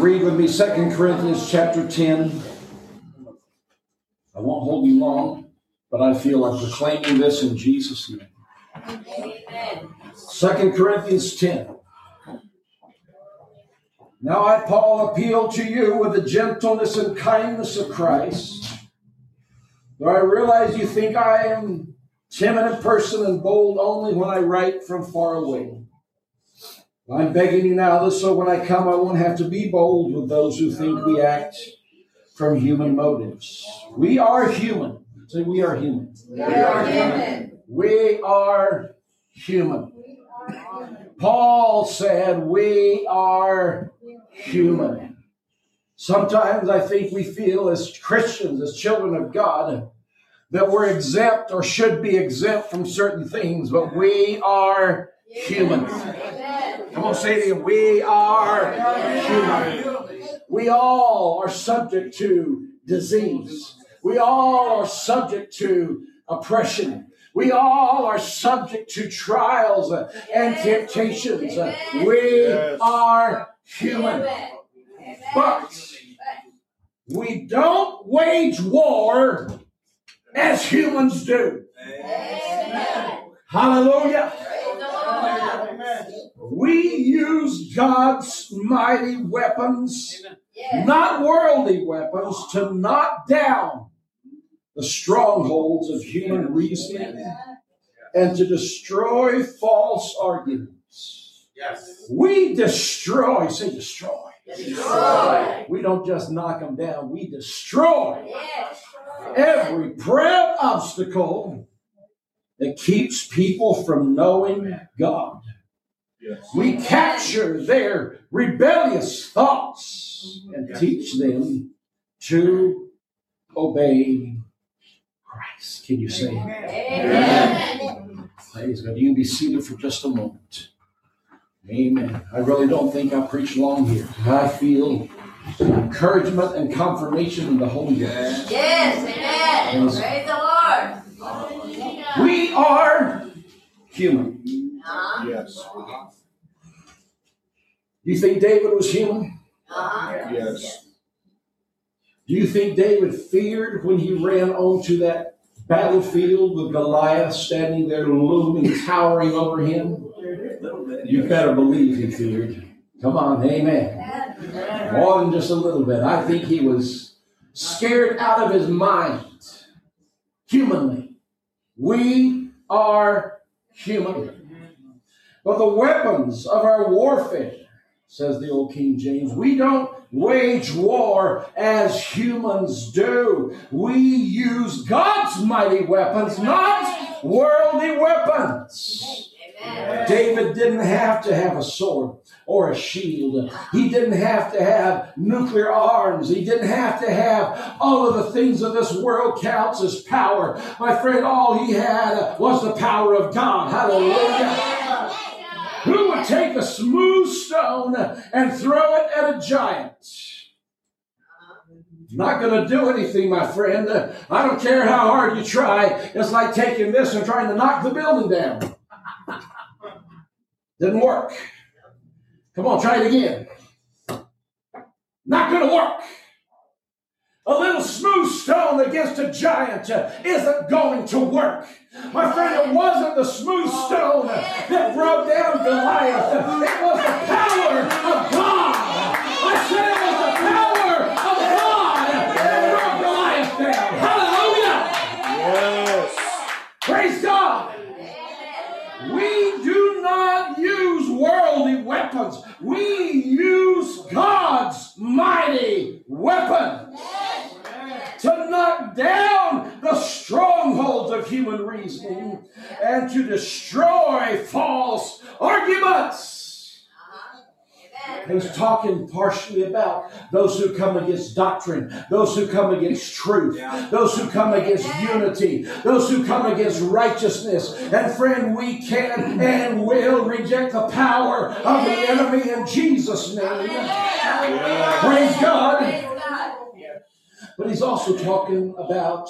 Read with me 2 Corinthians chapter 10. I won't hold you long, but I feel like proclaiming this in Jesus' name. Amen. 2 Corinthians 10. Now I, Paul, appeal to you with the gentleness and kindness of Christ. Though I realize you think I am timid in person and bold only when I write from far away. I'm begging you now that so when I come, I won't have to be bold with those who think we act from human motives. We are human. Say, we are human. We are human. We are human. Paul said, We are human. Sometimes I think we feel as Christians, as children of God, that we're exempt or should be exempt from certain things, but we are human. Come on, say it again. We are human. We all are subject to disease. We all are subject to oppression. We all are subject to trials and temptations. We are human. But we don't wage war as humans do. Hallelujah. We use God's mighty weapons, not worldly weapons, to knock down the strongholds of human reasoning and to destroy false arguments. Yes. We destroy, say destroy. Destroy. We don't just knock them down, we destroy yes. every proud obstacle that keeps people from knowing God. Yes. We capture their rebellious thoughts and teach them to obey Christ. Can you say Amen? Amen. Praise God. You can be seated for just a moment. Amen. I really don't think I preach long here. I feel encouragement and confirmation in the Holy Ghost. Yes, amen. Praise, Praise the Lord. We are human. Uh-huh. Yes. Do you think David was human? Uh-huh. Yes. Do you think David feared when he ran onto that battlefield with Goliath standing there looming, towering over him? You better believe he feared. Come on, amen. More than just a little bit. I think he was scared out of his mind, humanly. We are human. But the weapons of our warfare, says the old King James, we don't wage war as humans do. We use God's mighty weapons, not worldly weapons. David didn't have to have a sword or a shield. He didn't have to have nuclear arms. He didn't have to have all of the things of this world counts as power. My friend, all he had was the power of God. Hallelujah. Who would take a smooth stone and throw it at a giant? Not going to do anything, my friend. I don't care how hard you try. It's like taking this and trying to knock the building down. Didn't work. Come on, try it again. Not going to work. A little smooth stone against a giant isn't going to work. My friend, it wasn't the smooth stone that broke down Goliath. It was the power of God. I said it was the power of God that brought Goliath down. Hallelujah. Yes. Praise God. We do not use worldly weapons. We use God's mighty weapon to knock down the strongholds of human reasoning and to destroy false arguments. He's talking partially about those who come against doctrine, those who come against truth, those who come against unity, those who come against righteousness. And friend, we can and will reject the power of the enemy in Jesus' name. Praise God. But he's also talking about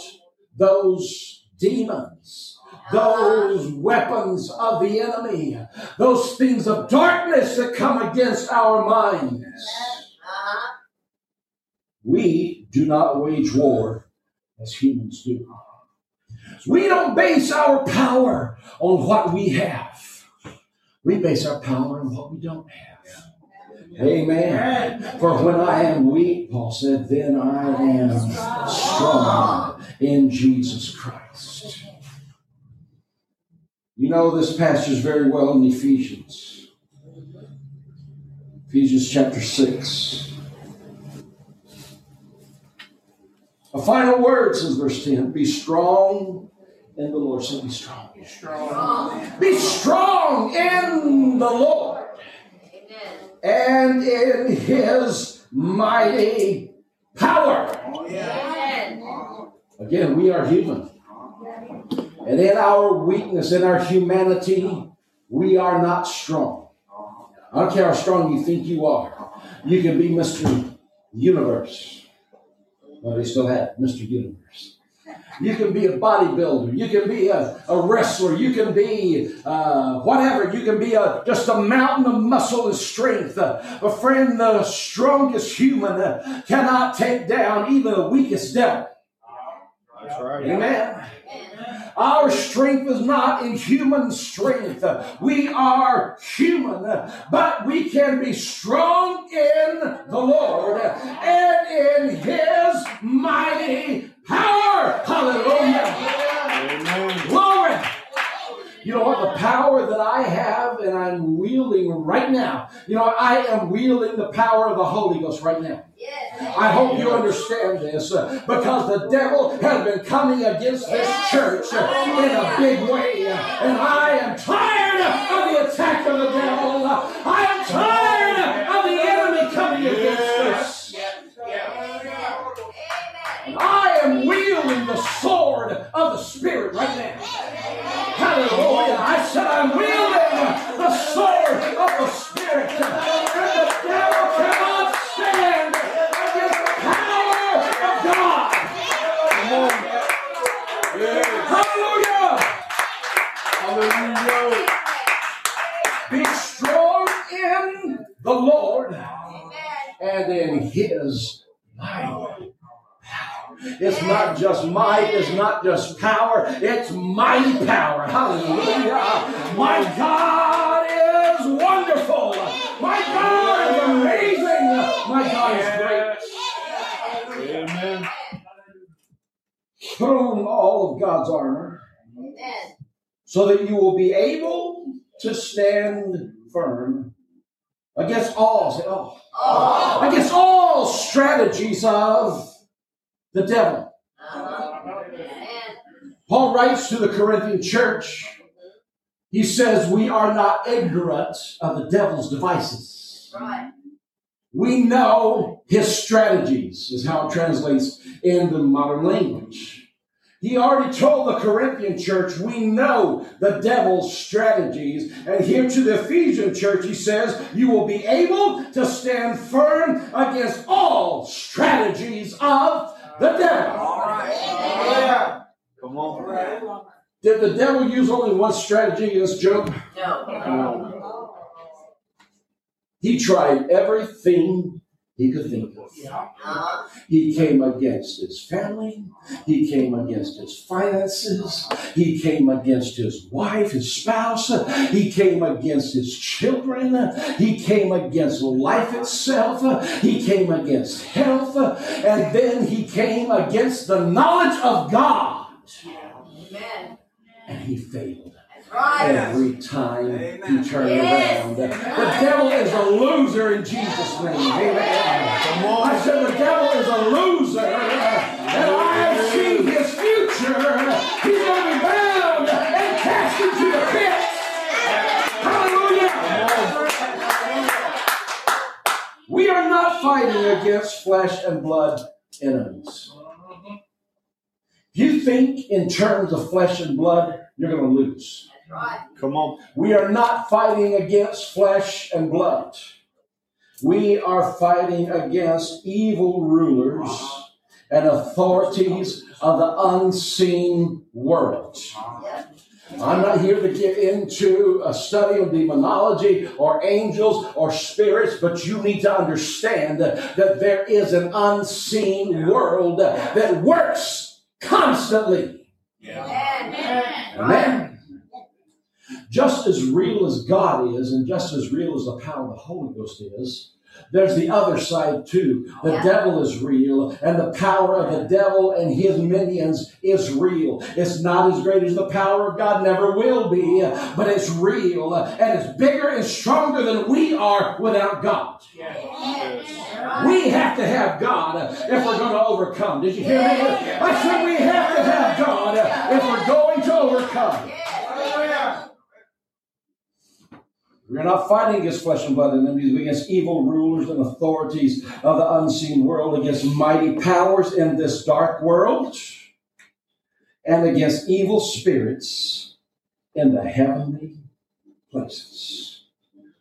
those demons those weapons of the enemy, those things of darkness that come against our minds. We do not wage war as humans do. We don't base our power on what we have. We base our power on what we don't have. Amen. For when I am weak, Paul said, then I am strong in Jesus Christ. You know this passage very well in Ephesians. Ephesians chapter 6. A final word says verse 10 Be strong in the Lord. Say, Be strong. Be Strong. Be strong in the Lord Amen. and in his mighty power. Oh, Amen. Again, we are human. And in our weakness, in our humanity, we are not strong. I don't care how strong you think you are. You can be Mr. Universe. Well, still have Mr. Universe. You can be a bodybuilder. You can be a, a wrestler. You can be uh, whatever. You can be a, just a mountain of muscle and strength. Uh, a friend, the strongest human uh, cannot take down even the weakest devil. Right. Amen. Amen. Our strength is not in human strength. We are human, but we can be strong in the Lord and in His mighty power. Hallelujah. Amen. You know what? The power that I have and I'm wielding right now, you know, I am wielding the power of the Holy Ghost right now. Yes. I hope you understand this uh, because the devil has been coming against this church uh, in a big way. uh, And I am tired of the attack of the devil. Uh, I am tired of the enemy coming against us. And I am wielding the sword of the Spirit right now. I said I'm wielding the sword of the Spirit. And the devil cannot stand against the power of God. Come on. Yes. Hallelujah. Hallelujah. Be strong in the Lord and in his might. It's not just might, it's not just power, it's mighty power. Hallelujah. My God is wonderful. My God is amazing. My God is great. Amen. Put on all of God's armor so that you will be able to stand firm against all, say, oh, Oh. against all strategies of the devil. Paul writes to the Corinthian church, he says, We are not ignorant of the devil's devices. Right. We know his strategies, is how it translates in the modern language. He already told the Corinthian church, we know the devil's strategies. And here to the Ephesian church, he says, you will be able to stand firm against all strategies of the devil. Yeah. Come on. Did the devil use only one strategy against Job? No. He tried everything he could think of. Uh-huh. He came against his family. He came against his finances. He came against his wife, his spouse. He came against his children. He came against life itself. He came against health. And then he came against the knowledge of God. Amen. And he failed. Every time turned Yes. around. The devil is a loser in Jesus' name. Amen. I said the devil is a loser, and I see his future. He's going to be bound and cast into the pit. Hallelujah. We are not fighting against flesh and blood enemies. If you think in terms of flesh and blood, you're going to lose. Come on. We are not fighting against flesh and blood. We are fighting against evil rulers and authorities of the unseen world. Yeah. I'm not here to get into a study of demonology or angels or spirits, but you need to understand that, there is an unseen world that works constantly. Amen. Amen. Just as real as God is, and just as real as the power of the Holy Ghost is, there's the other side too. The Yeah. devil is real, and the power of the devil and his minions is real. It's not as great as the power of God, never will be, but it's real, and it's bigger and stronger than we are without God. We have to have God if we're going to overcome. Did you hear me? I said we have to have God if we're going to overcome. We're not fighting against flesh and blood enemies, but against evil rulers and authorities of the unseen world, against mighty powers in this dark world, and against evil spirits in the heavenly places.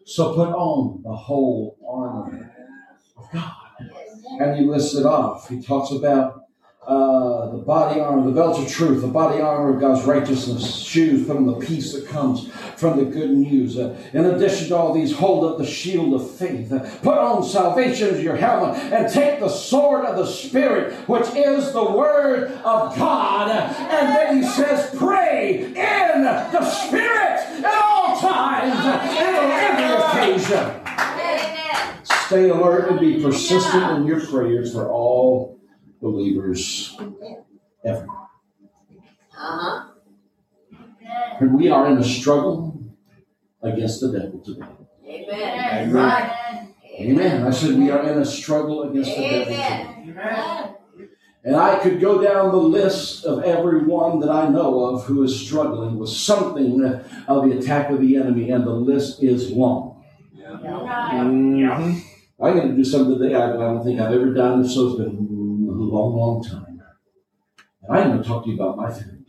So put on the whole armor of God. And he lists it off. He talks about uh, the body armor, the belt of truth, the body armor of God's righteousness, shoes, on the peace that comes from the good news. Uh, in addition to all these, hold up the shield of faith. Uh, put on salvation as your helmet and take the sword of the Spirit, which is the word of God. And then he says, pray in the Spirit at all times and on every occasion. Amen. Stay alert and be persistent in your prayers for all believers ever. Uh-huh. And we are in a struggle against the devil today. Amen. Amen. Right. Amen. I said we are in a struggle against the devil today. Amen. And I could go down the list of everyone that I know of who is struggling with something of the attack of the enemy, and the list is long. Mhm. I'm going to do something today I I don't think I've ever done, so it's been a long, long time. And I'm going to talk to you about my family.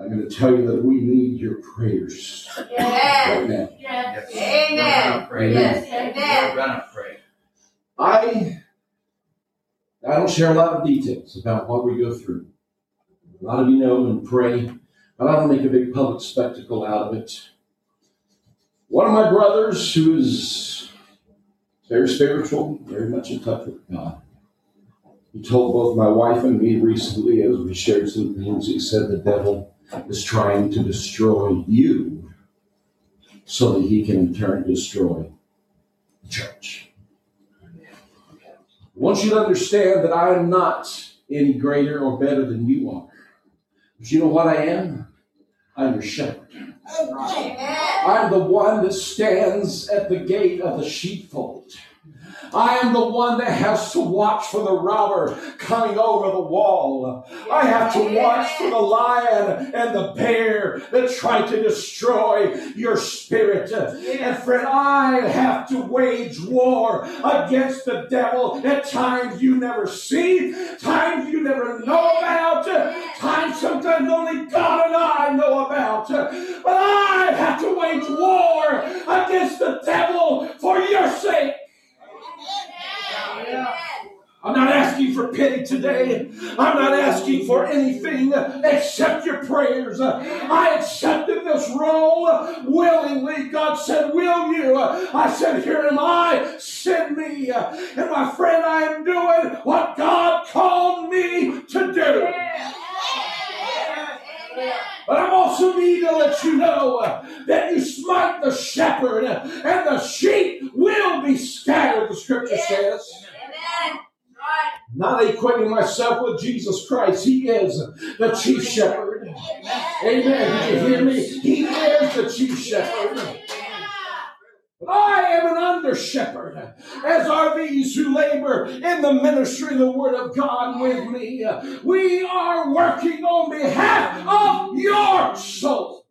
I'm going to tell you that we need your prayers Amen. right now. Amen. Yes. Amen. We're gonna pray. I I don't share a lot of details about what we go through. A lot of you know and pray, but I don't make a big public spectacle out of it. One of my brothers, who is very spiritual, very much in touch with God, he told both my wife and me recently as we shared some things. He said the devil is trying to destroy you so that he can in turn destroy the church. I want you to understand that I am not any greater or better than you are. But you know what I am? I'm your shepherd. Amen. I'm the one that stands at the gate of the sheepfold. I am the one that has to watch for the robber coming over the wall. I have to watch for the lion and the bear that try to destroy your spirit. And friend, I have to wage war against the devil at times you never see, times you never know about, times sometimes only God and I know about. But I have to wage war against the devil for your sake. I'm not asking for pity today. I'm not asking for anything except your prayers. I accepted this role willingly. God said, Will you? I said, Here am I. Send me. And my friend, I am doing what God called me to do. But I'm also need to let you know that you smite the shepherd and the sheep will be scattered, the scripture says. Not equating myself with Jesus Christ. He is the chief shepherd. Amen. Did you hear me? He is the chief shepherd. I am an under shepherd, as are these who labor in the ministry of the Word of God with me. We are working on behalf of your soul.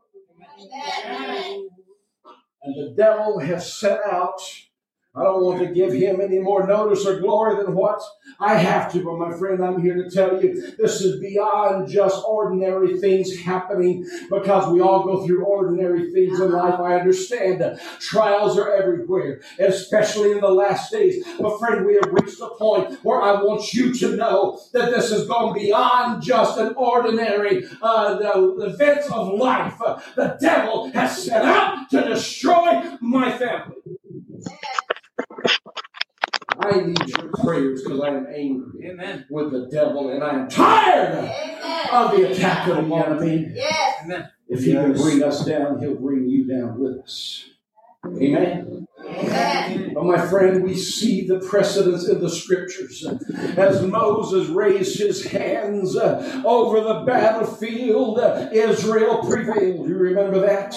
And the devil has set out I don't want to give him any more notice or glory than what I have to, but my friend, I'm here to tell you this is beyond just ordinary things happening because we all go through ordinary things in life. I understand trials are everywhere, especially in the last days. But friend, we have reached a point where I want you to know that this is gone beyond just an ordinary uh, the events of life. the devil has set out to destroy my family. I need your prayers because I am angry Amen. with the devil and I am tired Amen. of the attack of the enemy. Yes. Amen. If he can bring us down, he'll bring you down with us. Amen. Amen. But my friend, we see the precedence in the scriptures. As Moses raised his hands uh, over the battlefield, uh, Israel prevailed. You remember that?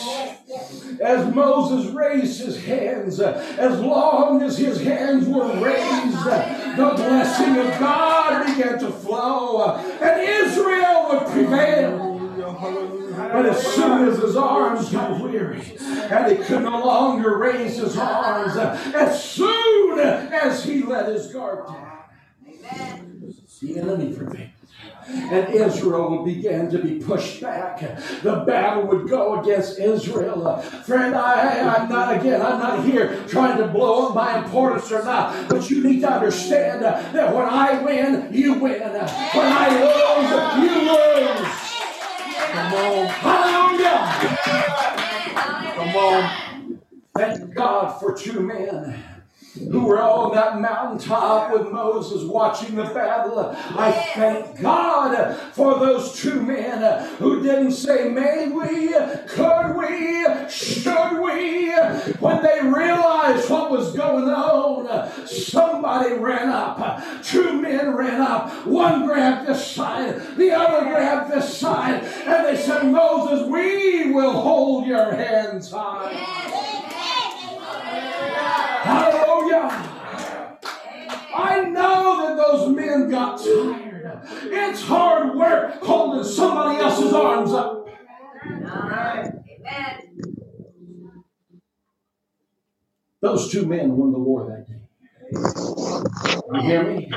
As Moses raised his hands, as long as his hands were raised, the blessing of God began to flow, and Israel would prevail. But as soon as his arms got weary and he could no longer raise his arms, as soon as he let his guard down, Amen. The enemy prevailed. And Israel began to be pushed back. The battle would go against Israel. Friend, I, I'm not, again, I'm not here trying to blow up my importance or not, but you need to understand that when I win, you win. When I lose, you lose. Come on. Hallelujah. Come on. Thank God for two men who were on that mountaintop with Moses watching the battle. I thank God for those two men who didn't say, may we, could we, should we. When they realized what was going on, somebody ran up. Two men ran up. One grabbed this side, the other grabbed this side, and they said, Moses, we will hold your hands high. Hallelujah. I know that those men got tired. It's hard work holding somebody else's arms up. Amen. Those two men won the war that day. You hear me?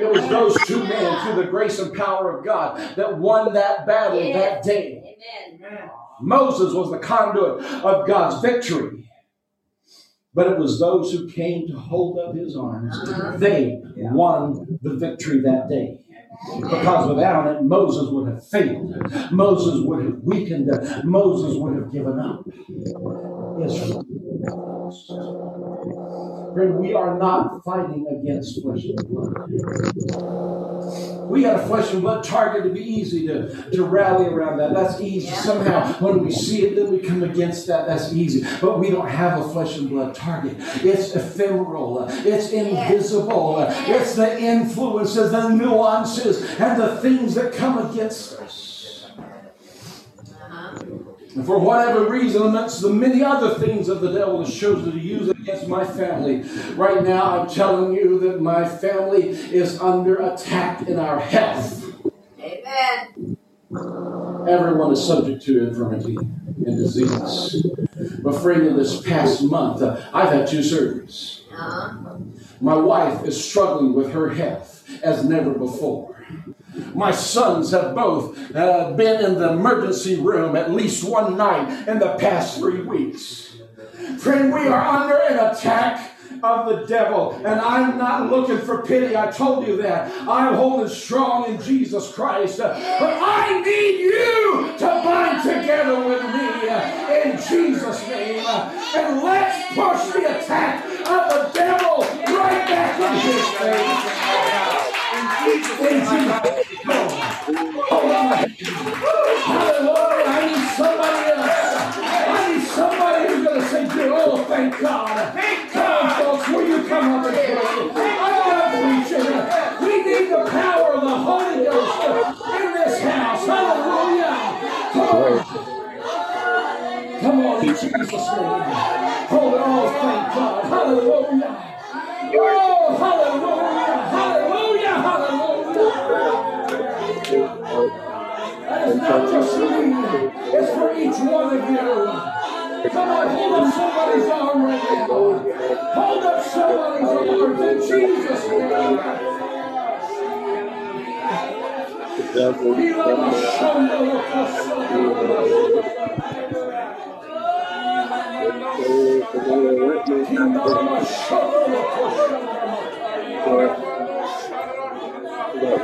It was those two men, through the grace and power of God, that won that battle that day. Amen. Moses was the conduit of God's victory. But it was those who came to hold up his arms. Uh-huh. They won the victory that day. Because without it, Moses would have failed. Moses would have weakened. Moses would have given up. Israel. Friend, we are not fighting against flesh and blood. We got a flesh and blood target to be easy to, to rally around that. That's easy. Yeah. Somehow, when we see it, then we come against that. That's easy. But we don't have a flesh and blood target. It's ephemeral. It's invisible. It's the influences, the nuances, and the things that come against us. And for whatever reason, amongst the many other things that the devil has chosen to use against my family, right now I'm telling you that my family is under attack in our health. Amen. Everyone is subject to infirmity and disease. But friend, in this past month, uh, I've had two surgeries. Uh-huh. My wife is struggling with her health as never before. My sons have both uh, been in the emergency room at least one night in the past three weeks. Friend, we are under an attack of the devil, and I'm not looking for pity. I told you that. I'm holding strong in Jesus Christ. But I need you to bind together with me uh, in Jesus' name. And let's push the attack of the devil right back in his face. Come out this church? I want to preach. We need the power of the Holy Ghost in this house. Hallelujah! Come on, folks, will you It's is for each one of you. Come on, hold up somebody's arm right now. Hold up somebody's arm in Jesus' name.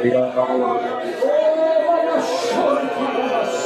We are all on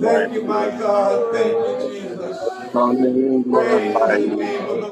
Thank you, my God. Thank you, Jesus. Praise the name of the